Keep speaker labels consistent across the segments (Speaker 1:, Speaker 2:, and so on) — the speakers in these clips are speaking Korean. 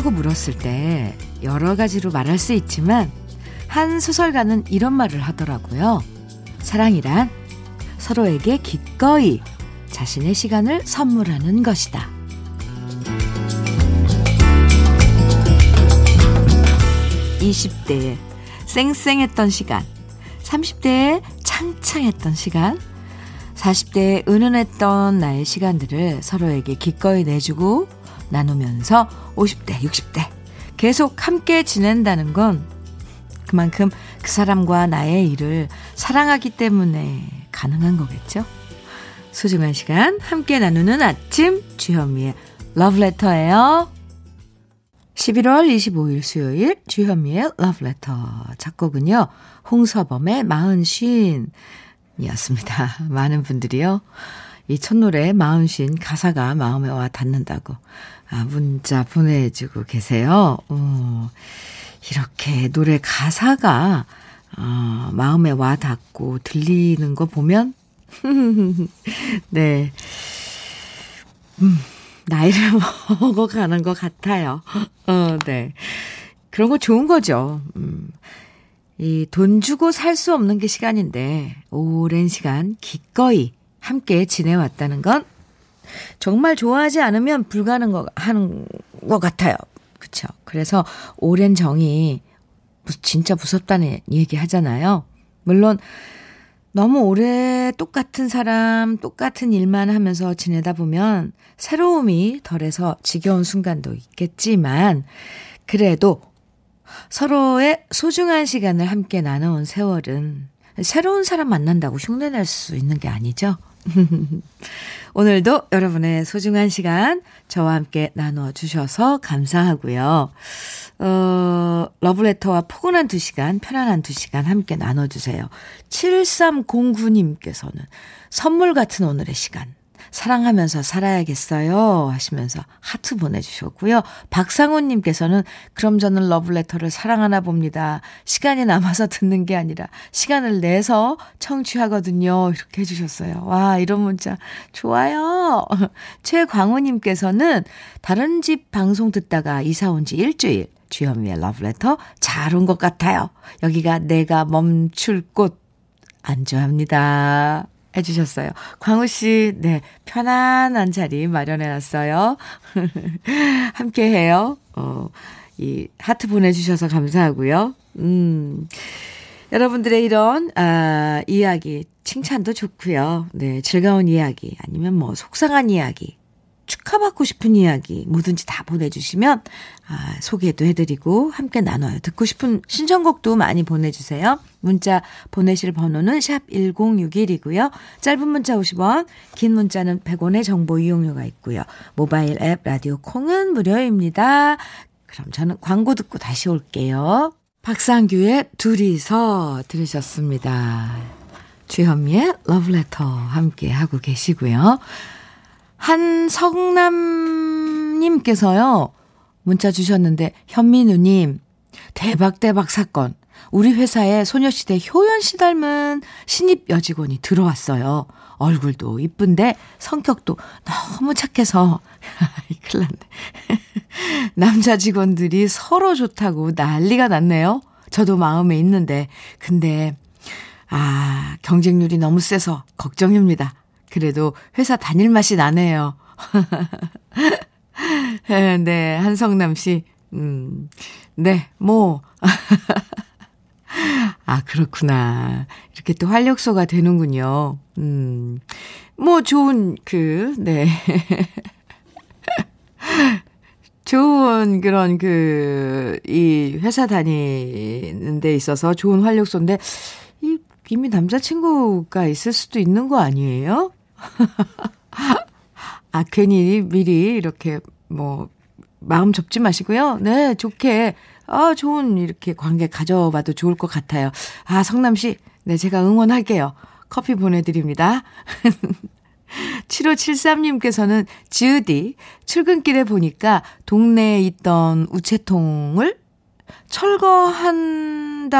Speaker 1: 뭐냐고 물었을 때 여러 가지로 말할 수 있지만 한 소설가는 이런 말을 하더라고요. 사랑이란 서로에게 기꺼이 자신의 시간을 선물하는 것이다. 20대에 쌩쌩했던 시간, 30대에 창창했던 시간, 40대에 은은했던 나의 시간들을 서로에게 기꺼이 내주고 나누면서 50대, 60대 계속 함께 지낸다는 건 그만큼 그 사람과 나의 일을 사랑하기 때문에 가능한 거겠죠? 소중한 시간 함께 나누는 아침 주현미의 러브레터예요. 11월 25일 수요일 주현미의 러브레터 작곡은요. 홍서범의 마흔쉰 이었습니다. 많은 분들이요. 이 첫 노래 마흔쉰 가사가 마음에 와 닿는다고 아, 문자 보내주고 계세요. 어, 이렇게 노래 가사가 어, 마음에 와 닿고 들리는 거 보면 네. 음, 나이를 먹어가는 것 같아요. 어, 네. 그런 거 좋은 거죠. 음. 이 돈 주고 살 수 없는 게 시간인데 오랜 시간 기꺼이 함께 지내왔다는 건 정말 좋아하지 않으면 불가능 하는 것 같아요. 그쵸? 그래서 오랜 정이 진짜 무섭다는 얘기 하잖아요. 물론 너무 오래 똑같은 사람, 똑같은 일만 하면서 지내다 보면 새로움이 덜해서 지겨운 순간도 있겠지만, 그래도 서로의 소중한 시간을 함께 나눠온 세월은 새로운 사람 만난다고 흉내낼 수 있는 게 아니죠. 오늘도 여러분의 소중한 시간 저와 함께 나눠 주셔서 감사하고요. 어, 러브레터와 포근한 두 시간, 편안한 두 시간 함께 나눠주세요. 7309님께서는 선물 같은 오늘의 시간. 사랑하면서 살아야겠어요. 하시면서 하트 보내주셨고요. 박상훈님께서는 그럼 저는 러브레터를 사랑하나 봅니다. 시간이 남아서 듣는 게 아니라 시간을 내서 청취하거든요. 이렇게 해주셨어요. 와, 이런 문자 좋아요. 최광우님께서는 다른 집 방송 듣다가 이사 온 지 일주일. 주현미의 러브레터 잘 온 것 같아요. 여기가 내가 멈출 곳 안주합니다. 해주셨어요. 광우 씨, 네, 편안한 자리 마련해놨어요. 함께 해요. 어, 이 하트 보내주셔서 감사하고요. 음, 여러분들의 이런, 아, 이야기, 칭찬도 좋고요. 네, 즐거운 이야기, 아니면 뭐 속상한 이야기, 축하받고 싶은 이야기 뭐든지 다 보내주시면 아, 소개도 해드리고 함께 나눠요. 듣고 싶은 신청곡도 많이 보내주세요. 문자 보내실 번호는 샵 1061이고요. 짧은 문자 50원, 긴 문자는 100원의 정보 이용료가 있고요. 모바일 앱 라디오 콩은 무료입니다. 그럼 저는 광고 듣고 다시 올게요. 박상규의 둘이서 들으셨습니다. 주현미의 러브레터 함께 하고 계시고요. 한성남님께서요, 문자 주셨는데, 현민우님, 대박, 대박 사건. 우리 회사에 소녀시대 효연 씨 닮은 신입 여직원이 들어왔어요. 얼굴도 이쁜데 성격도 너무 착해서 큰일 났네. 남자 직원들이 서로 좋다고 난리가 났네요. 저도 마음에 있는데 근데 아 경쟁률이 너무 세서 걱정입니다. 그래도 회사 다닐 맛이 나네요. 네, 한성남 씨. 음, 네, 뭐. 아, 그렇구나. 이렇게 또 활력소가 되는군요. 음, 뭐 좋은, 그, 네. 좋은 그런 그, 이 회사 다니는 데 있어서 좋은 활력소인데, 이, 이미 남자친구가 있을 수도 있는 거 아니에요? 아, 괜히 미리 이렇게 뭐, 마음 접지 마시고요. 네, 좋게, 아, 좋은 이렇게 관계 가져봐도 좋을 것 같아요. 아, 성남씨, 네, 제가 응원할게요. 커피 보내드립니다. 7573님께서는 지으디, 출근길에 보니까 동네에 있던 우체통을 철거한다는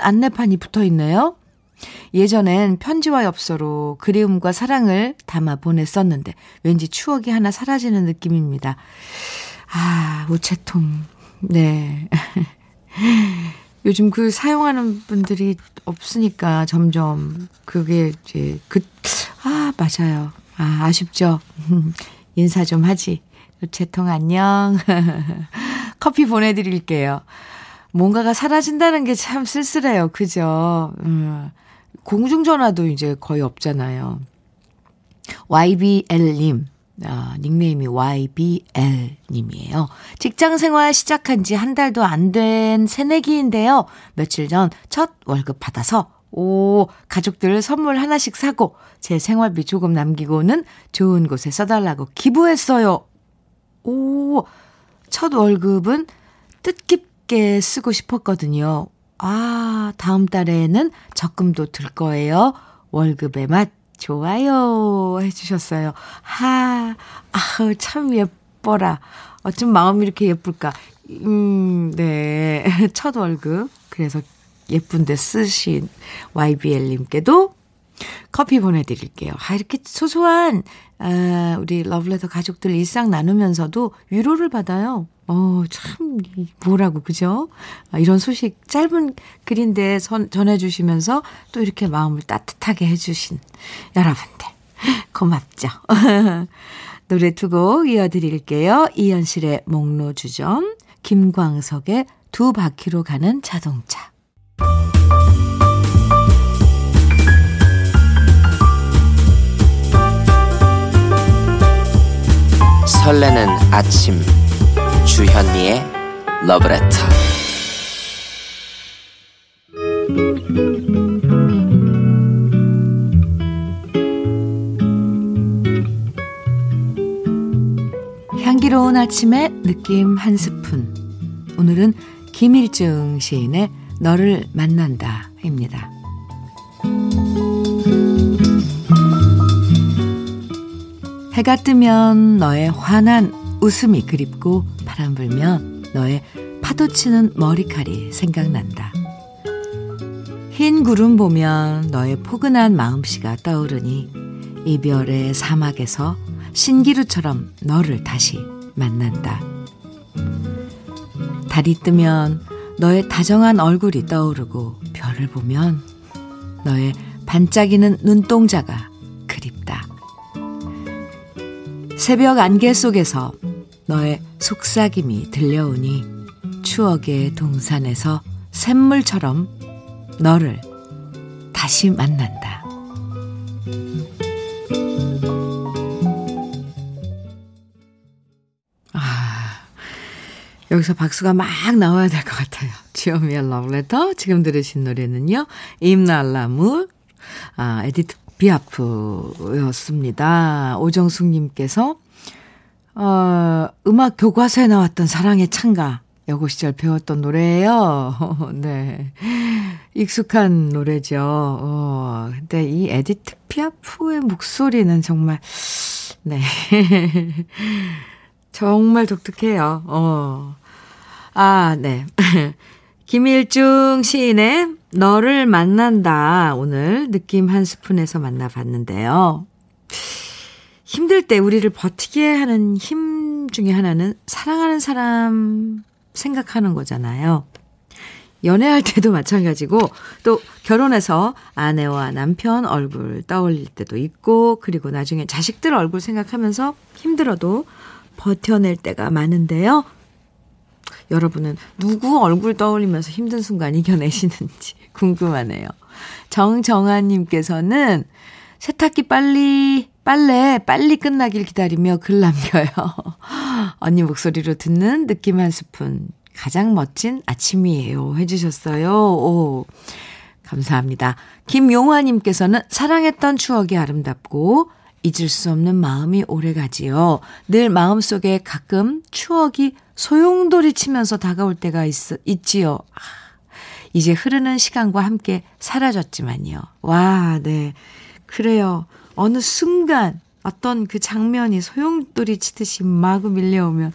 Speaker 1: 안내판이 붙어 있네요. 예전엔 편지와 엽서로 그리움과 사랑을 담아 보냈었는데 왠지 추억이 하나 사라지는 느낌입니다. 아, 우체통. 네. 요즘 그 사용하는 분들이 없으니까 점점 그게 이제 그, 아, 맞아요. 아, 아쉽죠. 인사 좀 하지. 우체통 안녕. 커피 보내드릴게요. 뭔가가 사라진다는 게 참 쓸쓸해요. 그죠? 음. 공중전화도 이제 거의 없잖아요. YBL님, 아, 닉네임이 YBL님이에요. 직장 생활 시작한 지 한 달도 안 된 새내기인데요. 며칠 전 첫 월급 받아서, 오, 가족들 선물 하나씩 사고, 제 생활비 조금 남기고는 좋은 곳에 써달라고 기부했어요. 오, 첫 월급은 뜻깊게 쓰고 싶었거든요. 아, 다음 달에는 적금도 들 거예요. 월급의 맛 좋아요 해주셨어요. 하, 아우, 참 예뻐라. 어쩜 마음이 이렇게 예쁠까. 음, 네. 첫 월급. 그래서 예쁜데 쓰신 YBL님께도 커피 보내드릴게요. 아, 이렇게 소소한, 아, 우리 러블레터 가족들 일상 나누면서도 위로를 받아요. 어, 참, 뭐라고, 그죠? 아, 이런 소식 짧은 글인데 선, 전해주시면서 또 이렇게 마음을 따뜻하게 해주신 여러분들. 고맙죠. 노래 두 곡 이어드릴게요. 이현실의 목로주점, 김광석의 두 바퀴로 가는 자동차.
Speaker 2: 설레는 아침. 주현미의 러브레터
Speaker 1: 향기로운 아침의 느낌 한 스푼. 오늘은 김일중 시인의 너를 만난다입니다. 해가 뜨면 너의 환한 웃음이 그립고 바람 불면 너의 파도 치는 머리칼이 생각난다. 흰 구름 보면 너의 포근한 마음씨가 떠오르니 이별의 사막에서 신기루처럼 너를 다시 만난다. 달이 뜨면 너의 다정한 얼굴이 떠오르고 별을 보면 너의 반짝이는 눈동자가 그립다. 새벽 안개 속에서 너의 속삭임이 들려오니 추억의 동산에서 샘물처럼 너를 다시 만난다. 아, 여기서 박수가 막 나와야 될 것 같아요. 주현미의 러브레터. 지금 들으신 노래는요. Hymne à l'amour, 아, 에디트 피아프였습니다. 오정숙님께서, 어, 음악 교과서에 나왔던 사랑의 찬가. 여고 시절 배웠던 노래예요. 네. 익숙한 노래죠. 어, 근데 이 에디트 피아프의 목소리는 정말, 네. 정말 독특해요. 어. 아, 네. 김일중 시인의 너를 만난다. 오늘 느낌 한 스푼에서 만나봤는데요. 힘들 때 우리를 버티게 하는 힘 중에 하나는 사랑하는 사람 생각하는 거잖아요. 연애할 때도 마찬가지고 또 결혼해서 아내와 남편 얼굴 떠올릴 때도 있고 그리고 나중에 자식들 얼굴 생각하면서 힘들어도 버텨낼 때가 많은데요. 여러분은 누구 얼굴 떠올리면서 힘든 순간 이겨내시는지 궁금하네요. 정정아님께서는 세탁기 빨리, 빨래 빨리 끝나길 기다리며 글 남겨요. 언니 목소리로 듣는 느낌 한 스푼. 가장 멋진 아침이에요. 해주셨어요. 오. 감사합니다. 김용화님께서는 사랑했던 추억이 아름답고 잊을 수 없는 마음이 오래가지요. 늘 마음속에 가끔 추억이 소용돌이 치면서 다가올 때가 있, 있지요. 아, 이제 흐르는 시간과 함께 사라졌지만요. 와, 네. 그래요. 어느 순간 어떤 그 장면이 소용돌이 치듯이 마구 밀려오면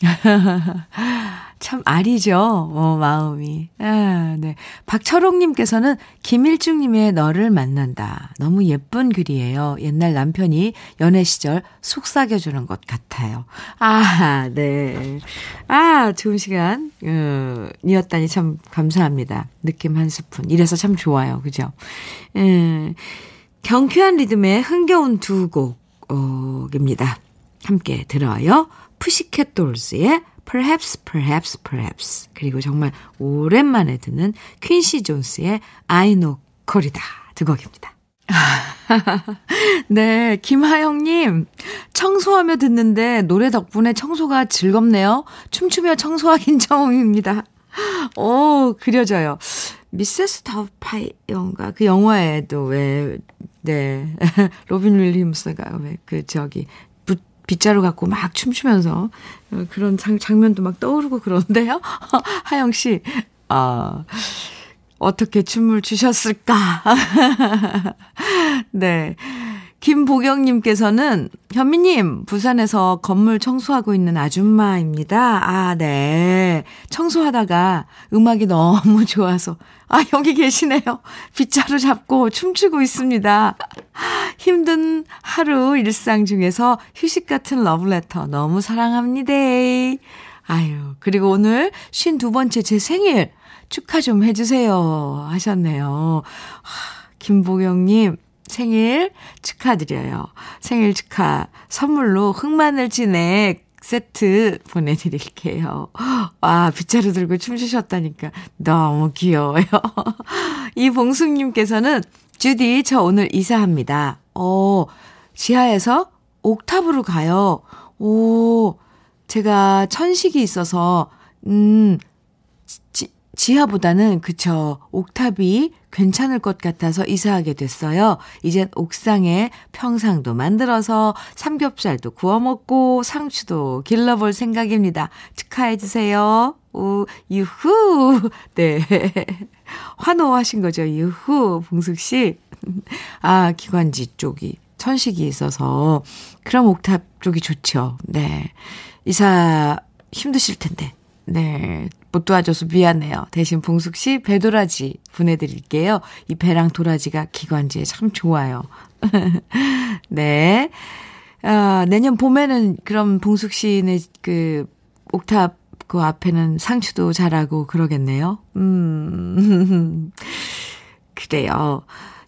Speaker 1: 참 아리죠, 어, 마음이. 아, 네. 박철옥님께서는 김일중님의 너를 만난다. 너무 예쁜 글이에요. 옛날 남편이 연애 시절 속삭여주는 것 같아요. 아, 네. 아, 좋은 시간, 어, 이었다니 참 감사합니다. 느낌 한 스푼. 이래서 참 좋아요. 그죠? 음, 경쾌한 리듬의 흥겨운 두 곡입니다. 함께 들어요. 푸시캣 돌스의 Perhaps, Perhaps, Perhaps. 그리고 정말 오랜만에 듣는 퀸시 존스의 Ai No Corrida. 두 곡입니다. 네, 김하영님. 청소하며 듣는데 노래 덕분에 청소가 즐겁네요. 춤추며 청소하긴 처음입니다. 오, 그려져요. Mrs. Doubtfire인가? 그 영화에도 왜, 네. 로빈 윌리엄스가 왜 그 저기 빗자루 갖고 막 춤추면서 어, 그런 장, 장면도 막 떠오르고 그러는데요. 하영 씨, 아, 어떻게 춤을 추셨을까? 네. 김보경님께서는 현미님 부산에서 건물 청소하고 있는 아줌마입니다. 아, 네. 청소하다가 음악이 너무 좋아서 아 여기 계시네요. 빗자루 잡고 춤추고 있습니다. 힘든 하루 일상 중에서 휴식 같은 러브레터 너무 사랑합니다. 아유 그리고 오늘 52 번째 제 생일 축하 좀 해주세요 하셨네요. 김보경님 생일 축하드려요. 생일 축하 선물로 흑마늘 진액 세트 보내드릴게요. 와, 빗자루 들고 춤추셨다니까 너무 귀여워요. 이봉숙님께서는 주디, 저 오늘 이사합니다. 어, 지하에서 옥탑으로 가요. 오, 제가 천식이 있어서, 음, 지, 지하보다는 그쵸. 옥탑이 괜찮을 것 같아서 이사하게 됐어요. 이젠 옥상에 평상도 만들어서 삼겹살도 구워 먹고 상추도 길러볼 생각입니다. 축하해 주세요. 우, 유후. 네. 환호하신 거죠. 유후. 봉숙 씨. 아, 기관지 쪽이 천식이 있어서 그럼 옥탑 쪽이 좋죠. 네. 이사 힘드실 텐데. 네. 못 도와줘서 미안해요. 대신 봉숙 씨 배도라지 보내드릴게요. 이 배랑 도라지가 기관지에 참 좋아요. 네. 아, 내년 봄에는 그럼 봉숙 씨네 그 옥탑 그 앞에는 상추도 자라고 그러겠네요. 음. 그래요.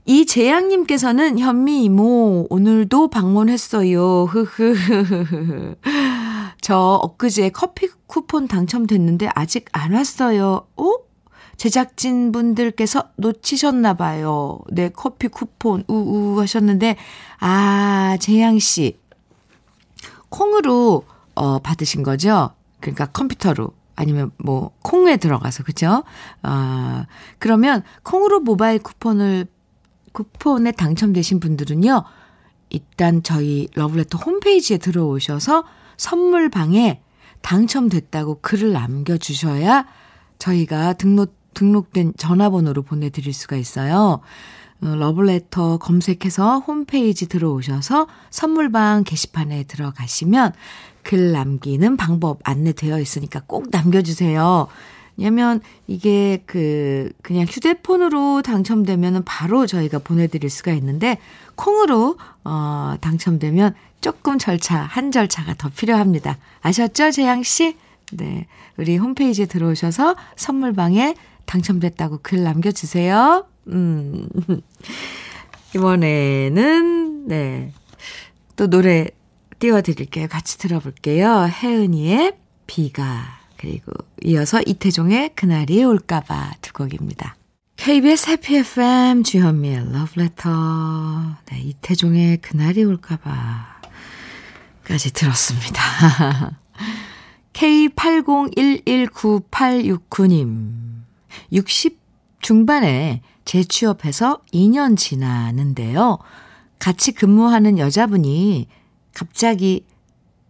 Speaker 1: 이재양님께서는 현미 이모 오늘도 방문했어요. 흐흐흐흐. 저 엊그제 커피 쿠폰 당첨됐는데 아직 안 왔어요. 어? 제작진 분들께서 놓치셨나 봐요. 네, 커피 쿠폰 우우 하셨는데 아, 재양 씨. 콩으로 어 받으신 거죠? 그러니까 컴퓨터로 아니면 뭐 콩에 들어가서 그죠? 아, 그러면 콩으로 모바일 쿠폰을 쿠폰에 당첨되신 분들은요. 일단 저희 러브레터 홈페이지에 들어오셔서 선물방에 당첨됐다고 글을 남겨주셔야 저희가 등록, 등록된 전화번호로 보내드릴 수가 있어요. 어, 러블레터 검색해서 홈페이지 들어오셔서 선물방 게시판에 들어가시면 글 남기는 방법 안내되어 있으니까 꼭 남겨주세요. 왜냐면 이게 그 그냥 휴대폰으로 당첨되면 바로 저희가 보내드릴 수가 있는데 콩으로 어 당첨되면 조금 절차 한 절차가 더 필요합니다. 아셨죠, 재양 씨? 네, 우리 홈페이지에 들어오셔서 선물방에 당첨됐다고 글 남겨주세요. 음 이번에는 네 또 노래 띄워드릴게요. 같이 들어볼게요. 혜은이의 비가 그리고 이어서 이태종의 그날이 올까봐 두 곡입니다. KBS 해피 FM 주현미의 러브레터 네, 이태종의 그날이 올까봐 까지 들었습니다. K80119869님 60 중반에 재취업해서 2년 지나는데요. 같이 근무하는 여자분이 갑자기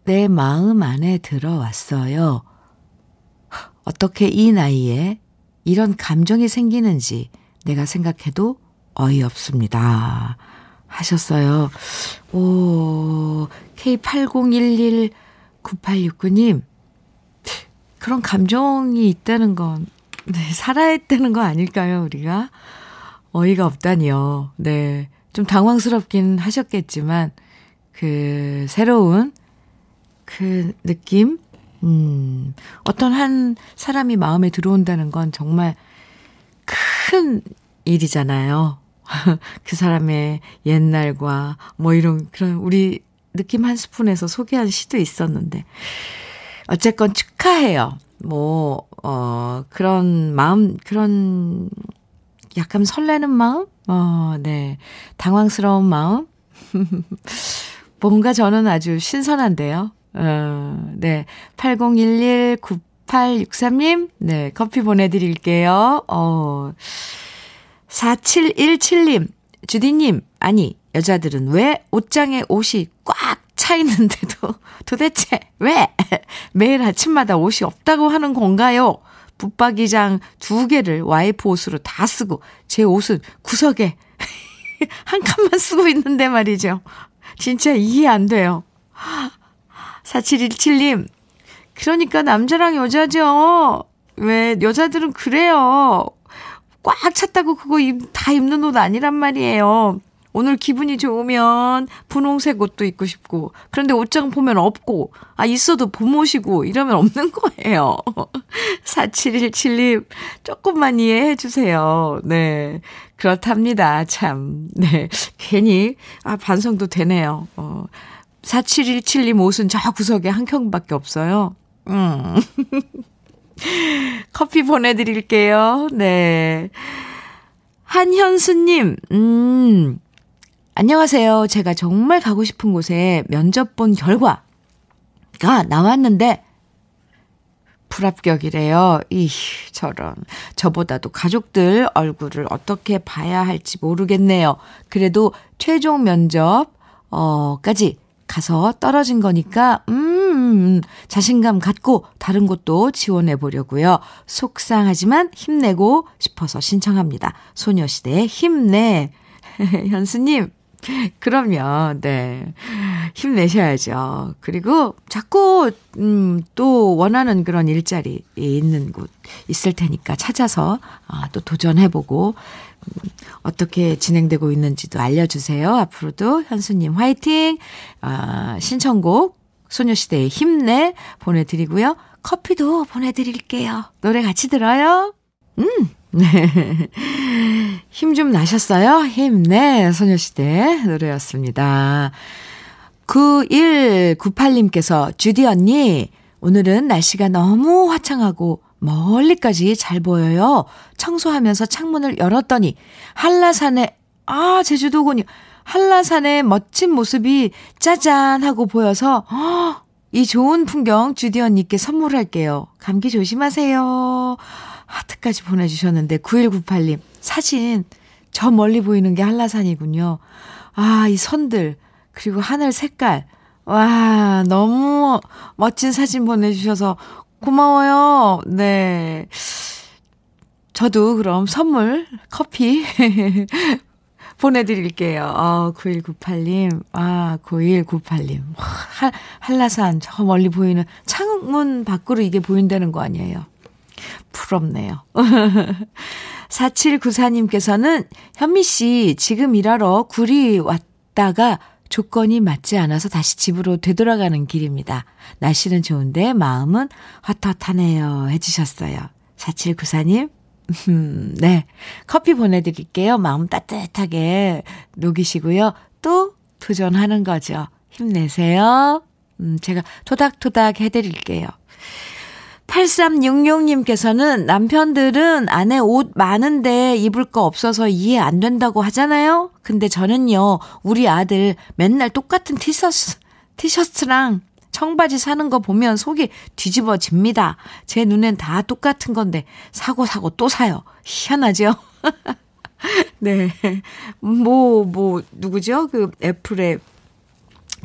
Speaker 1: 내 마음 안에 들어왔어요. 어떻게 이 나이에 이런 감정이 생기는지 내가 생각해도 어이없습니다. 하셨어요. 오, K80119869님, 그런 감정이 있다는 건, 네, 살아야 되는 거 아닐까요, 우리가? 어이가 없다니요. 네. 좀 당황스럽긴 하셨겠지만, 그, 새로운 그 느낌? 음, 어떤 한 사람이 마음에 들어온다는 건 정말 큰 일이잖아요. 그 사람의 옛날과 뭐 이런 그런 우리 느낌 한 스푼에서 소개한 시도 있었는데 어쨌건 축하해요. 뭐, 어, 그런 마음, 그런 약간 설레는 마음? 어, 네. 당황스러운 마음? 뭔가 저는 아주 신선한데요. 어, 네. 8011-9863님, 네. 커피 보내드릴게요. 어, 4717님, 주디님, 아니, 여자들은 왜 옷장에 옷이 꽉 차 있는데도 도대체 왜 매일 아침마다 옷이 없다고 하는 건가요? 붙박이장 두 개를 와이프 옷으로 다 쓰고 제 옷은 구석에 한 칸만 쓰고 있는데 말이죠. 진짜 이해 안 돼요. 4717님, 그러니까 남자랑 여자죠. 왜 여자들은 그래요. 꽉 찼다고 그거 다 입는 옷 아니란 말이에요. 오늘 기분이 좋으면 분홍색 옷도 입고 싶고, 그런데 옷장 보면 없고, 아, 있어도 봄옷이고, 이러면 없는 거예요. 4717님, 조금만 이해해 주세요. 네. 그렇답니다. 참. 네. 괜히, 아, 반성도 되네요. 어. 4717님 옷은 저 구석에 한 켠밖에 없어요. 음. 커피 보내드릴게요. 네. 한현수님, 음, 안녕하세요. 제가 정말 가고 싶은 곳에 면접 본 결과가 나왔는데, 불합격이래요. 이 저런. 저보다도 가족들 얼굴을 어떻게 봐야 할지 모르겠네요. 그래도 최종 면접, 어, 까지 가서 떨어진 거니까, 음, 자신감 갖고 다른 곳도 지원해 보려고요. 속상하지만 힘내고 싶어서 신청합니다. 소녀시대의 힘내. 현수님, 그럼요, 네. 힘내셔야죠. 그리고 자꾸, 음, 또 원하는 그런 일자리 있는 곳 있을 테니까 찾아서, 아, 또 도전해보고, 어떻게 진행되고 있는지도 알려주세요. 앞으로도 현수님 화이팅! 아, 신청곡 소녀시대의 힘내 보내드리고요. 커피도 보내드릴게요. 노래 같이 들어요. 음, 네. 힘 좀 나셨어요? 힘내 소녀시대 노래였습니다. 9198님께서 주디 언니 오늘은 날씨가 너무 화창하고 멀리까지 잘 보여요. 청소하면서 창문을 열었더니 한라산에 아 제주도군요. 한라산의 멋진 모습이 짜잔 하고 보여서 어, 이 좋은 풍경 주디 언니께 선물할게요. 감기 조심하세요. 하트까지 보내주셨는데 9198님 사진 저 멀리 보이는 게 한라산이군요. 아, 이 선들 그리고 하늘 색깔 와, 너무 멋진 사진 보내 주셔서 고마워요. 네. 저도 그럼 선물, 커피 보내드릴게요. 어, 9198님. 아, 9198님. 와, 한라산, 저 멀리 보이는 창문 밖으로 이게 보인다는 거 아니에요. 부럽네요. 4794님께서는 현미 씨, 지금 일하러 구리 왔다가 조건이 맞지 않아서 다시 집으로 되돌아가는 길입니다. 날씨는 좋은데 마음은 헛헛하네요. 해주셨어요. 4794님, 음, 네. 커피 보내드릴게요. 마음 따뜻하게 녹이시고요. 또 도전하는 거죠. 힘내세요. 음, 제가 토닥토닥 해드릴게요. 8366님께서는 남편들은 안에 옷 많은데 입을 거 없어서 이해 안 된다고 하잖아요? 근데 저는요, 우리 아들 맨날 똑같은 티셔츠, 티셔츠랑 청바지 사는 거 보면 속이 뒤집어집니다. 제 눈엔 다 똑같은 건데, 사고 사고 또 사요. 희한하죠? 네. 뭐, 뭐, 누구죠? 그 애플의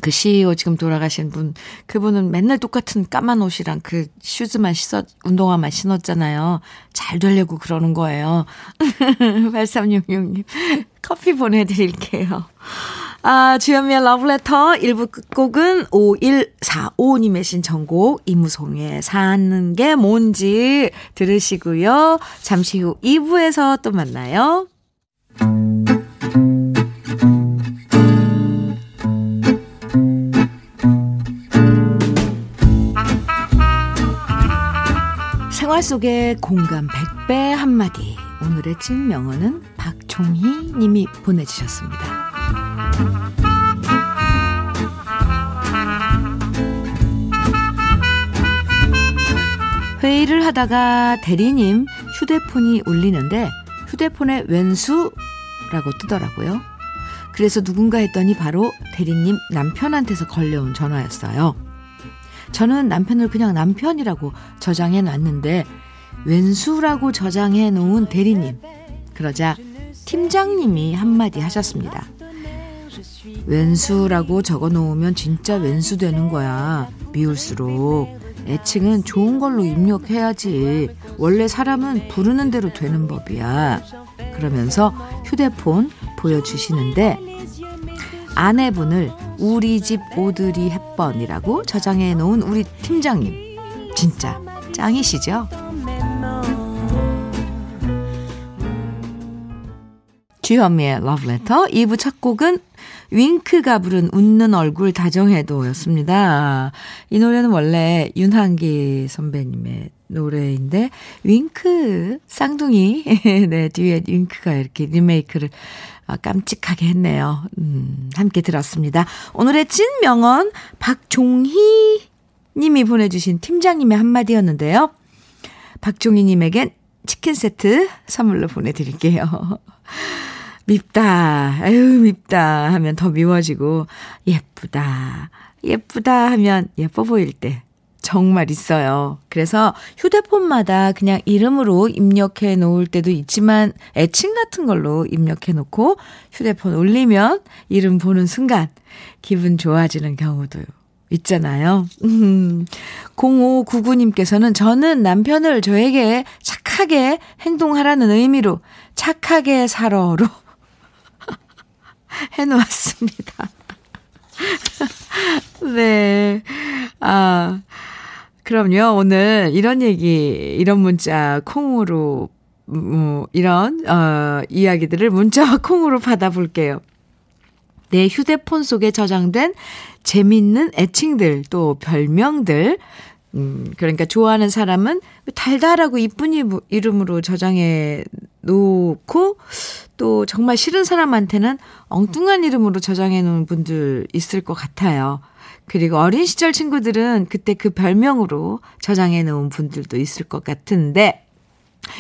Speaker 1: 그 CEO 지금 돌아가신 분, 그분은 맨날 똑같은 까만 옷이랑 그 슈즈만 신었, 운동화만 신었잖아요. 잘 되려고 그러는 거예요. 8366님, 커피 보내드릴게요. 아, 주현미의 러브레터 1부 끝곡은 5145님의 신청곡 이무송의 사는 게 뭔지 들으시고요. 잠시 후 2부에서 또 만나요. 생활 속의 공감 100배 한마디. 오늘의 찐 명언은 박종희 님이 보내주셨습니다. 회의를 하다가 대리님 휴대폰이 울리는데 휴대폰에 왼수라고 뜨더라고요. 그래서 누군가 했더니 바로 대리님 남편한테서 걸려온 전화였어요. 저는 남편을 그냥 남편이라고 저장해 놨는데 왼수라고 저장해 놓은 대리님. 그러자 팀장님이 한마디 하셨습니다. 왼수라고 적어 놓으면 진짜 왼수 되는 거야. 미울수록. 애칭은 좋은 걸로 입력해야지. 원래 사람은 부르는 대로 되는 법이야. 그러면서 휴대폰 보여주시는데 아내분을 우리 집 오드리 햇번이라고 저장해 놓은 우리 팀장님. 진짜 짱이시죠? 주현미의 러브레터 2부 첫 곡은 윙크가 부른 웃는 얼굴 다정해도였습니다. 이 노래는 원래 윤한기 선배님의 노래인데 윙크 쌍둥이 네 뒤에 윙크가 이렇게 리메이크를 아, 깜찍하게 했네요. 음, 함께 들었습니다. 오늘의 찐 명언 박종희 님이 보내주신 팀장님의 한마디였는데요. 박종희 님에겐 치킨 세트 선물로 보내드릴게요. 밉다, 아유, 밉다 하면 더 미워지고, 예쁘다, 예쁘다 하면 예뻐 보일 때 정말 있어요. 그래서 휴대폰마다 그냥 이름으로 입력해 놓을 때도 있지만 애칭 같은 걸로 입력해 놓고 휴대폰 올리면 이름 보는 순간 기분 좋아지는 경우도 있잖아요. 음, 0599님께서는 저는 남편을 저에게 착하게 행동하라는 의미로 착하게 살아로 해놓았습니다. 네. 아, 그럼요. 오늘 이런 얘기, 이런 문자 콩으로, 뭐, 이런, 어, 이야기들을 문자와 콩으로 받아볼게요. 내 휴대폰 속에 저장된 재밌는 애칭들, 또 별명들, 음, 그러니까 좋아하는 사람은 달달하고 이쁜 이름으로 저장해 놓고 또 정말 싫은 사람한테는 엉뚱한 이름으로 저장해 놓은 분들 있을 것 같아요. 그리고 어린 시절 친구들은 그때 그 별명으로 저장해 놓은 분들도 있을 것 같은데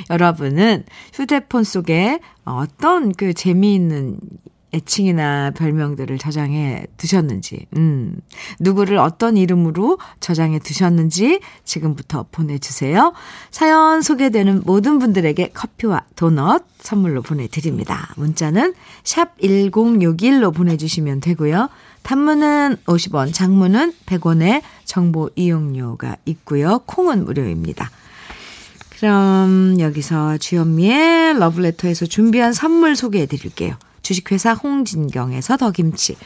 Speaker 1: 여러분은 휴대폰 속에 어떤 그 재미있는 애칭이나 별명들을 저장해 두셨는지, 음, 누구를 어떤 이름으로 저장해 두셨는지 지금부터 보내주세요. 사연 소개되는 모든 분들에게 커피와 도넛 선물로 보내드립니다. 문자는 샵 1061로 보내주시면 되고요. 단문은 50원, 장문은 100원의 정보 이용료가 있고요. 콩은 무료입니다. 그럼 여기서 주현미의 러브레터에서 준비한 선물 소개해 드릴게요. 주식회사 홍진경에서 더김치,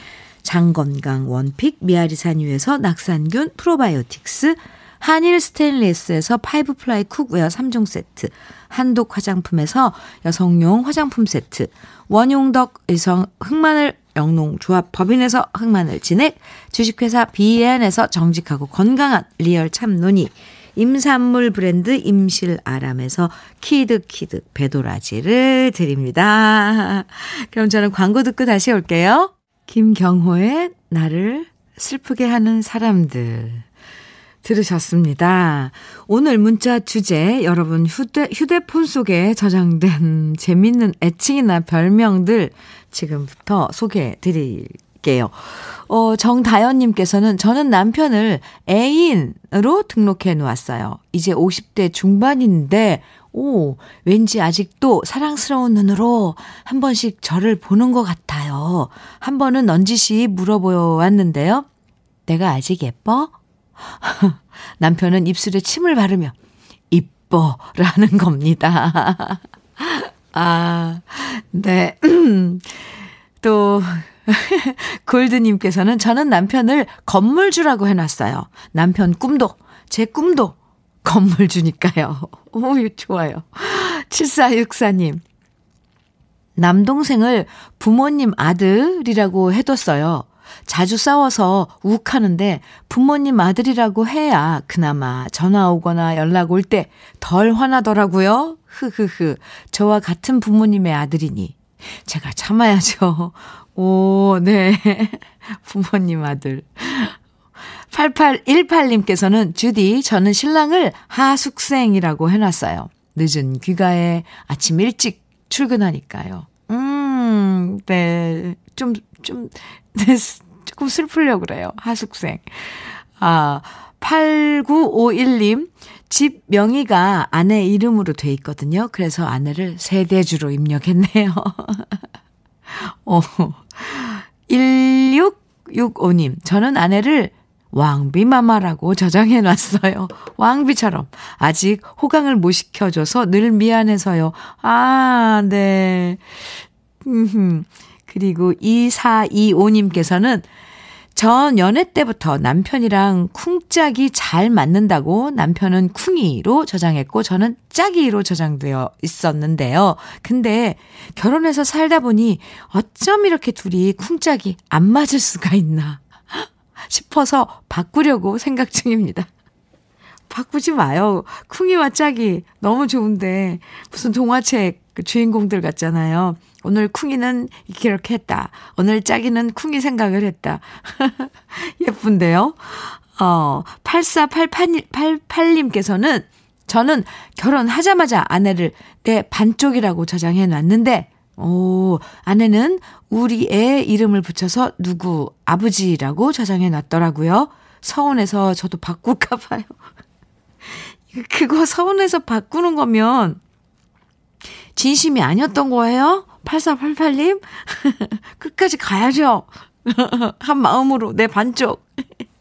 Speaker 1: 장건강 원픽 미아리 산유에서 낙산균 프로바이오틱스, 한일 스테인리스에서 five ply cookware 3종 세트, 한독 화장품에서 여성용 화장품 세트, 원용덕 의성 흑마늘 영농조합 법인에서 흑마늘 진액, 주식회사 비엔에서 정직하고 건강한 리얼 참논이, 임산물 브랜드 임실아람에서 키드키드 배도라지를 드립니다. 그럼 저는 광고 듣고 다시 올게요. 김경호의 나를 슬프게 하는 사람들. 들으셨습니다. 오늘 문자 주제, 여러분 휴대, 휴대폰 속에 저장된 재밌는 애칭이나 별명들 지금부터 소개해 드릴 게요. 어, 정다연님께서는 저는 남편을 애인으로 등록해 놓았어요. 이제 50대 중반인데, 오, 왠지 아직도 사랑스러운 눈으로 한 번씩 저를 보는 것 같아요. 한 번은 넌지시 물어보았는데요. 내가 아직 예뻐? 남편은 입술에 침을 바르며, 이뻐, 라는 겁니다. 아, 네. 또, 골드님께서는 저는 남편을 건물주라고 해놨어요. 남편 꿈도, 제 꿈도 건물주니까요. 오, 좋아요. 7464님. 남동생을 부모님 아들이라고 해뒀어요. 자주 싸워서 욱하는데 부모님 아들이라고 해야 그나마 전화 오거나 연락 올 때 덜 화나더라고요. 흐흐흐. 저와 같은 부모님의 아들이니 제가 참아야죠. 오, 네. 부모님 아들. 8818님께서는 주디, 저는 신랑을 하숙생이라고 해놨어요. 늦은 귀가에 아침 일찍 출근하니까요. 음, 네. 좀, 좀, 네, 조금 슬프려고 그래요. 하숙생. 아, 8951님. 집 명의가 아내 이름으로 돼 있거든요. 그래서 아내를 세대주로 입력했네요. 어. 1665님. 저는 아내를 왕비마마라고 저장해 놨어요. 왕비처럼. 아직 호강을 못 시켜줘서 늘 미안해서요. 아, 네. 그리고 2425님께서는 전 연애 때부터 남편이랑 쿵짝이 잘 맞는다고 남편은 쿵이로 저장했고 저는 짝이로 저장되어 있었는데요. 근데 결혼해서 살다 보니 어쩜 이렇게 둘이 쿵짝이 안 맞을 수가 있나 싶어서 바꾸려고 생각 중입니다. 바꾸지 마요. 쿵이와 짝이 너무 좋은데 무슨 동화책 그 주인공들 같잖아요. 오늘 쿵이는 이렇게 했다. 오늘 짝이는 쿵이 생각을 했다. 예쁜데요? 어, 8488님께서는 저는 결혼하자마자 아내를 내 반쪽이라고 저장해 놨는데, 오, 아내는 우리 애 이름을 붙여서 누구 아버지라고 저장해 놨더라고요. 서운해서 저도 바꿀까 봐요. 그거 서운해서 바꾸는 거면 진심이 아니었던 거예요? 8488님? 끝까지 가야죠. 한 마음으로, 내 반쪽.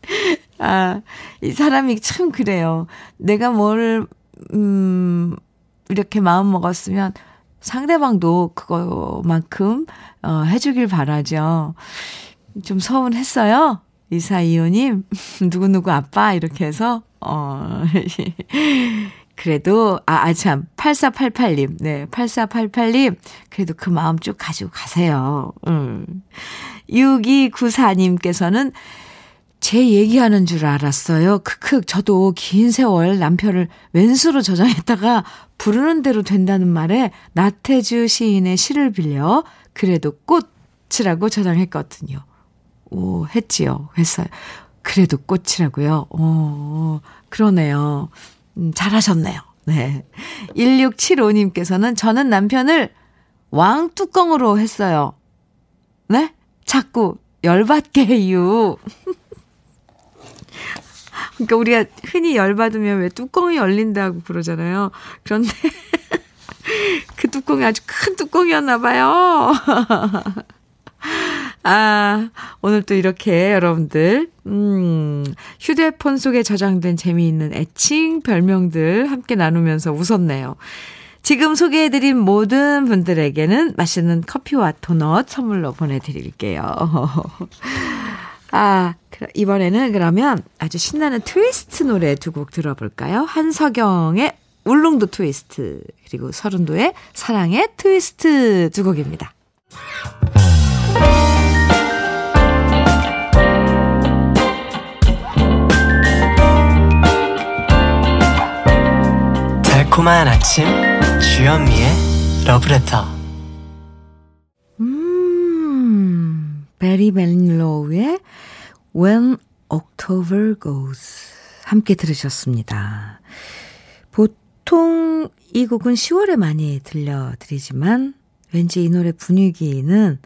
Speaker 1: 아, 이 사람이 참 그래요. 내가 뭘, 음, 이렇게 마음 먹었으면 상대방도 그거만큼, 어, 해주길 바라죠. 좀 서운했어요. 이사이호님, 누구누구 아빠, 이렇게 해서, 어, 그래도, 아, 아, 참, 8488님, 네, 8488님, 그래도 그 마음 쭉 가지고 가세요. 음. 6294님께서는 제 얘기하는 줄 알았어요. 크크, 저도 긴 세월 남편을 왼수로 저장했다가 부르는 대로 된다는 말에 나태주 시인의 시를 빌려 그래도 꽃이라고 저장했거든요. 오, 했지요. 했어요. 그래도 꽃이라고요. 오, 그러네요. 음, 잘하셨네요. 네. 1675님께서는 저는 남편을 왕뚜껑으로 했어요. 네? 자꾸 열받게 해요. 그러니까 우리가 흔히 열받으면 왜 뚜껑이 열린다고 그러잖아요. 그런데 그 뚜껑이 아주 큰 뚜껑이었나 봐요. 아, 오늘 또 이렇게 여러분들, 음, 휴대폰 속에 저장된 재미있는 애칭, 별명들 함께 나누면서 웃었네요. 지금 소개해드린 모든 분들에게는 맛있는 커피와 도넛 선물로 보내드릴게요. 아, 이번에는 그러면 아주 신나는 트위스트 노래 두 곡 들어볼까요? 한석영의 울릉도 트위스트, 그리고 설운도의 사랑의 트위스트 두 곡입니다.
Speaker 2: 달콤한 아침 주현미의 러브레터
Speaker 1: 음, 베리 멜로우의 When October Goes 함께 들으셨습니다. 보통 이 곡은 10월에 많이 들려드리지만 왠지 이 노래 분위기는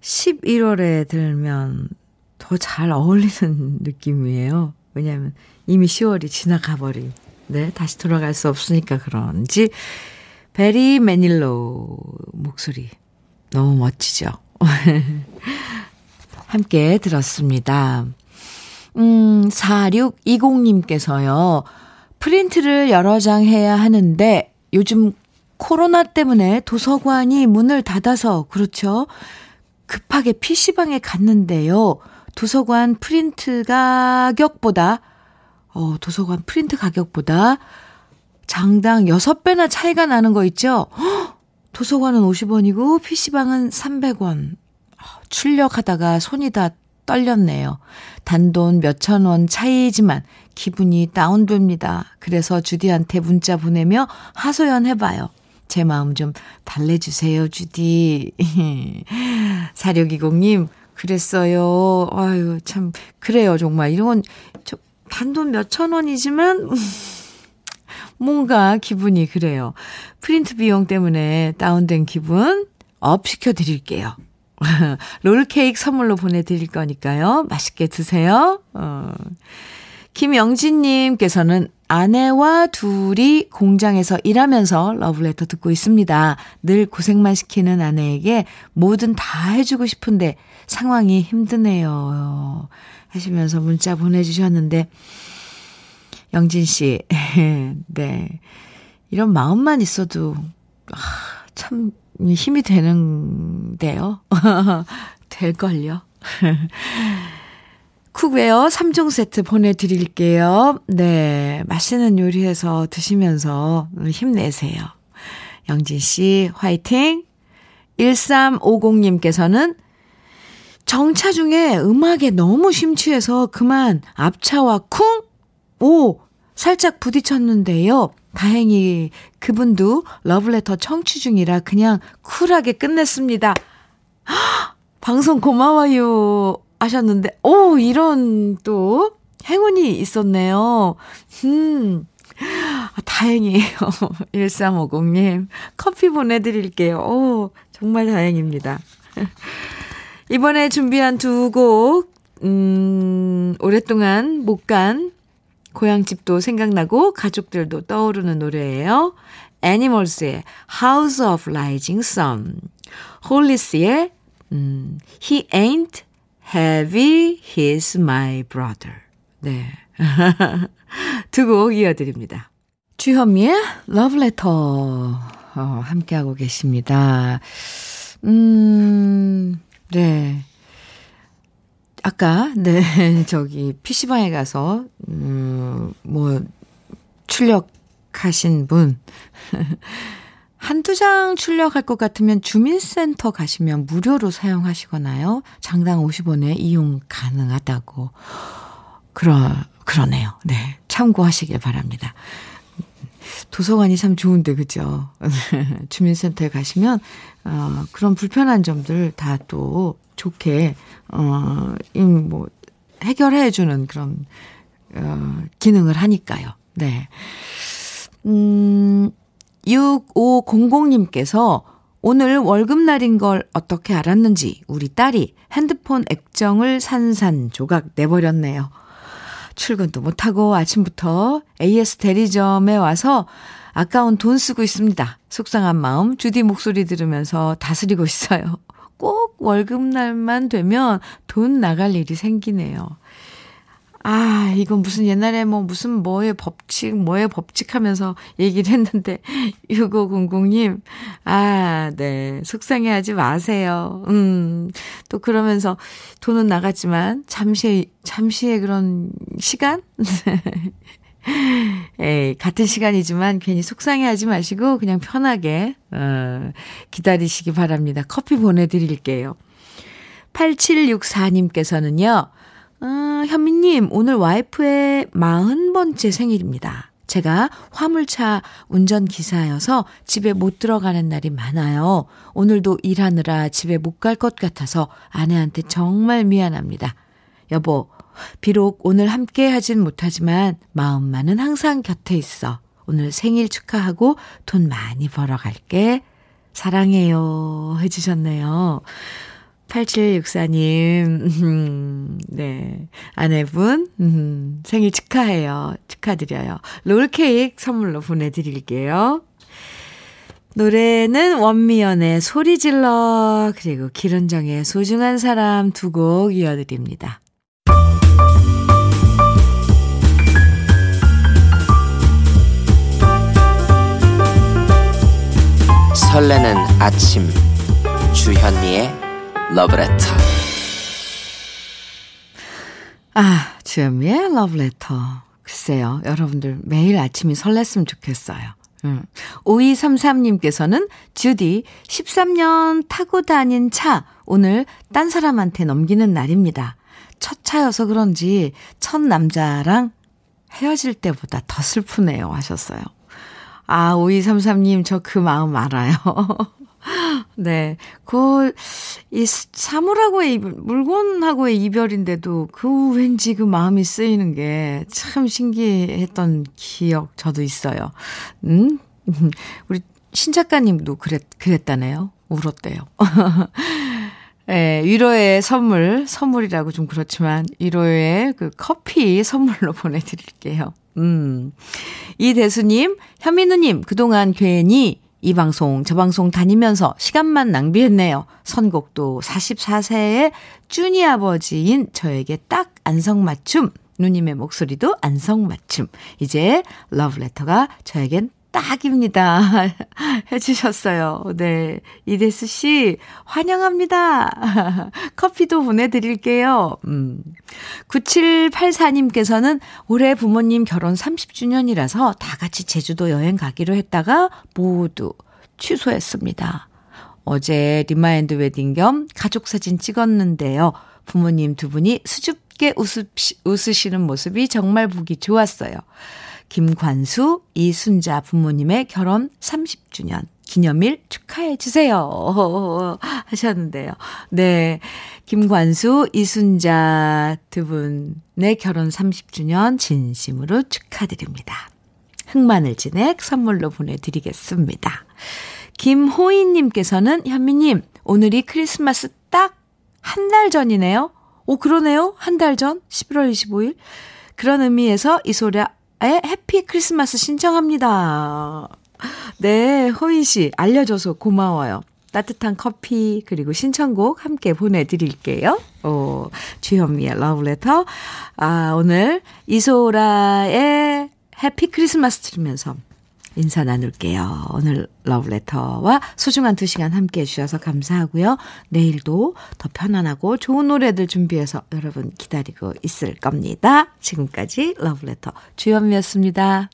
Speaker 1: 11월에 들면 더 잘 어울리는 느낌이에요. 왜냐하면 이미 10월이 지나가 버린 네, 다시 돌아갈 수 없으니까 그런지 베리 매닐로 목소리 너무 멋지죠. 함께 들었습니다. 음, 4620님께서요. 프린트를 여러 장 해야 하는데 요즘 코로나 때문에 도서관이 문을 닫아서 그렇죠. 급하게 PC방에 갔는데요. 도서관 프린트 가격보다, 어, 도서관 프린트 가격보다 장당 6배나 차이가 나는 거 있죠? 도서관은 50원이고 PC방은 300원. 출력하다가 손이 다 떨렸네요. 단돈 몇천 원 차이지만 기분이 다운됩니다. 그래서 주디한테 문자 보내며 하소연 해봐요. 제 마음 좀 달래주세요, 주디. 4620님, 그랬어요. 아유, 참, 그래요, 정말. 이런 건, 저, 단돈 몇천 원이지만, 뭔가 기분이 그래요. 프린트 비용 때문에 다운된 기분 up 시켜드릴게요. 롤케이크 선물로 보내드릴 거니까요. 맛있게 드세요. 어. 김영진님께서는 아내와 둘이 공장에서 일하면서 러브레터 듣고 있습니다. 늘 고생만 시키는 아내에게 뭐든 다 해주고 싶은데 상황이 힘드네요. 하시면서 문자 보내주셨는데, 영진 씨, 네. 이런 마음만 있어도, 아, 참 힘이 되는데요. 될걸요. cookware 3종 세트 보내드릴게요. 네. 맛있는 요리해서 드시면서 힘내세요. 영진 씨, 화이팅! 1350님께서는 정차 중에 음악에 너무 심취해서 그만 앞차와 쿵! 오! 살짝 부딪혔는데요. 다행히 그분도 러브레터 청취 중이라 그냥 쿨하게 끝냈습니다. 방송 고마워요. 하셨는데, 오, 이런 또 행운이 있었네요. 음, 다행이에요. 1350님. 커피 보내드릴게요. 오, 정말 다행입니다. 이번에 준비한 두 곡, 음, 오랫동안 못 간 고향집도 생각나고 가족들도 떠오르는 노래예요. 애니멀스의 House of Rising Sun, 홀리스의 음, He Ain't Heavy, He's My Brother. 네. 두 곡 이어드립니다. 주현미의 Love Letter 어, 함께하고 계십니다. 음, 네. 아까, 네, 저기, PC방에 가서, 음, 뭐, 출력하신 분. 한두 장 출력할 것 같으면 주민센터 가시면 무료로 사용하시거나요. 장당 50원에 이용 가능하다고. 그러, 그러네요. 네. 참고하시길 바랍니다. 도서관이 참 좋은데, 그죠? 주민센터에 가시면, 어, 그런 불편한 점들 다 또 좋게, 어, 뭐, 해결해주는 그런, 어, 기능을 하니까요. 네. 음, 6500님께서 오늘 월급날인 걸 어떻게 알았는지 우리 딸이 핸드폰 액정을 산산조각 내버렸네요. 출근도 못하고 아침부터 AS 대리점에 와서 아까운 돈 쓰고 있습니다. 속상한 마음 주디 목소리 들으면서 다스리고 있어요. 꼭 월급날만 되면 돈 나갈 일이 생기네요. 아, 이건 무슨 옛날에 뭐 무슨 뭐의 법칙, 뭐의 법칙 하면서 얘기를 했는데, 6500님, 아, 네. 속상해 하지 마세요. 음, 또 그러면서 돈은 나갔지만, 잠시, 잠시의 그런 시간? 에이, 같은 시간이지만 괜히 속상해 하지 마시고, 그냥 편하게, 어, 기다리시기 바랍니다. 커피 보내드릴게요. 8764님께서는요, 아, 현미님, 오늘 와이프의 40번째 생일입니다. 제가 화물차 운전 기사여서 집에 못 들어가는 날이 많아요. 오늘도 일하느라 집에 못 갈 것 같아서 아내한테 정말 미안합니다. 여보, 비록 오늘 함께 하진 못하지만 마음만은 항상 곁에 있어. 오늘 생일 축하하고 돈 많이 벌어 갈게. 사랑해요. 해주셨네요. 8764님, 음, 네. 아내분, 음, 생일 축하해요. 축하드려요. 롤케이크 선물로 보내드릴게요. 노래는 원미연의 소리 질러, 그리고 기른정의 소중한 사람 두 곡 이어드립니다.
Speaker 2: 설레는 아침, 주현미의 러브레터
Speaker 1: 아, 주현미의 러브레터. 글쎄요, 여러분들 매일 아침이 설렜으면 좋겠어요. 음. 5233님께서는 주디 13년 타고 다닌 차 오늘 딴 사람한테 넘기는 날입니다. 첫 차여서 그런지 첫 남자랑 헤어질 때보다 더 슬프네요 하셨어요. 아, 5233님 저 그 마음 알아요. 네. 그, 이 사물하고의 물건하고의 이별인데도 그 왠지 그 마음이 쓰이는 게 참 신기했던 기억 저도 있어요. 음? 우리 신 작가님도 그랬, 그랬다네요. 울었대요. 예, 위로의 선물, 선물이라고 좀 그렇지만, 위로의 그 커피 선물로 보내드릴게요. 음. 이대수님, 현민우님, 그동안 괜히 이 방송, 저 방송 다니면서 시간만 낭비했네요. 선곡도 44세의 쭈니 아버지인 저에게 딱 안성맞춤. 누님의 목소리도 안성맞춤. 이제 러브레터가 저에겐 딱입니다. 해주셨어요. 네. 이데스 씨, 환영합니다. 커피도 보내드릴게요. 음. 9784님께서는 올해 부모님 결혼 30주년이라서 다 같이 제주도 여행 가기로 했다가 모두 취소했습니다. 어제 remind wedding 겸 가족 사진 찍었는데요. 부모님 두 분이 수줍게 웃으시는 모습이 정말 보기 좋았어요. 김관수, 이순자 부모님의 결혼 30주년 기념일 축하해 주세요. 하셨는데요. 네. 김관수, 이순자 두 분의 결혼 30주년 진심으로 축하드립니다. 흑마늘 진액 선물로 보내드리겠습니다. 김호인님께서는 현미님, 오늘이 크리스마스 딱 한 달 전이네요. 오, 그러네요. 한 달 전, 11월 25일. 그런 의미에서 이소라 의 해피 크리스마스 신청합니다. 네, 호인 씨, 알려줘서 고마워요. 따뜻한 커피, 그리고 신청곡 함께 보내드릴게요. 오, 주현미의 러브레터. 아, 오늘 이소라의 해피 크리스마스 들으면서 인사 나눌게요. 오늘 러브레터와 소중한 두 시간 함께 해주셔서 감사하고요. 내일도 더 편안하고 좋은 노래들 준비해서 여러분 기다리고 있을 겁니다. 지금까지 러브레터 주현미였습니다.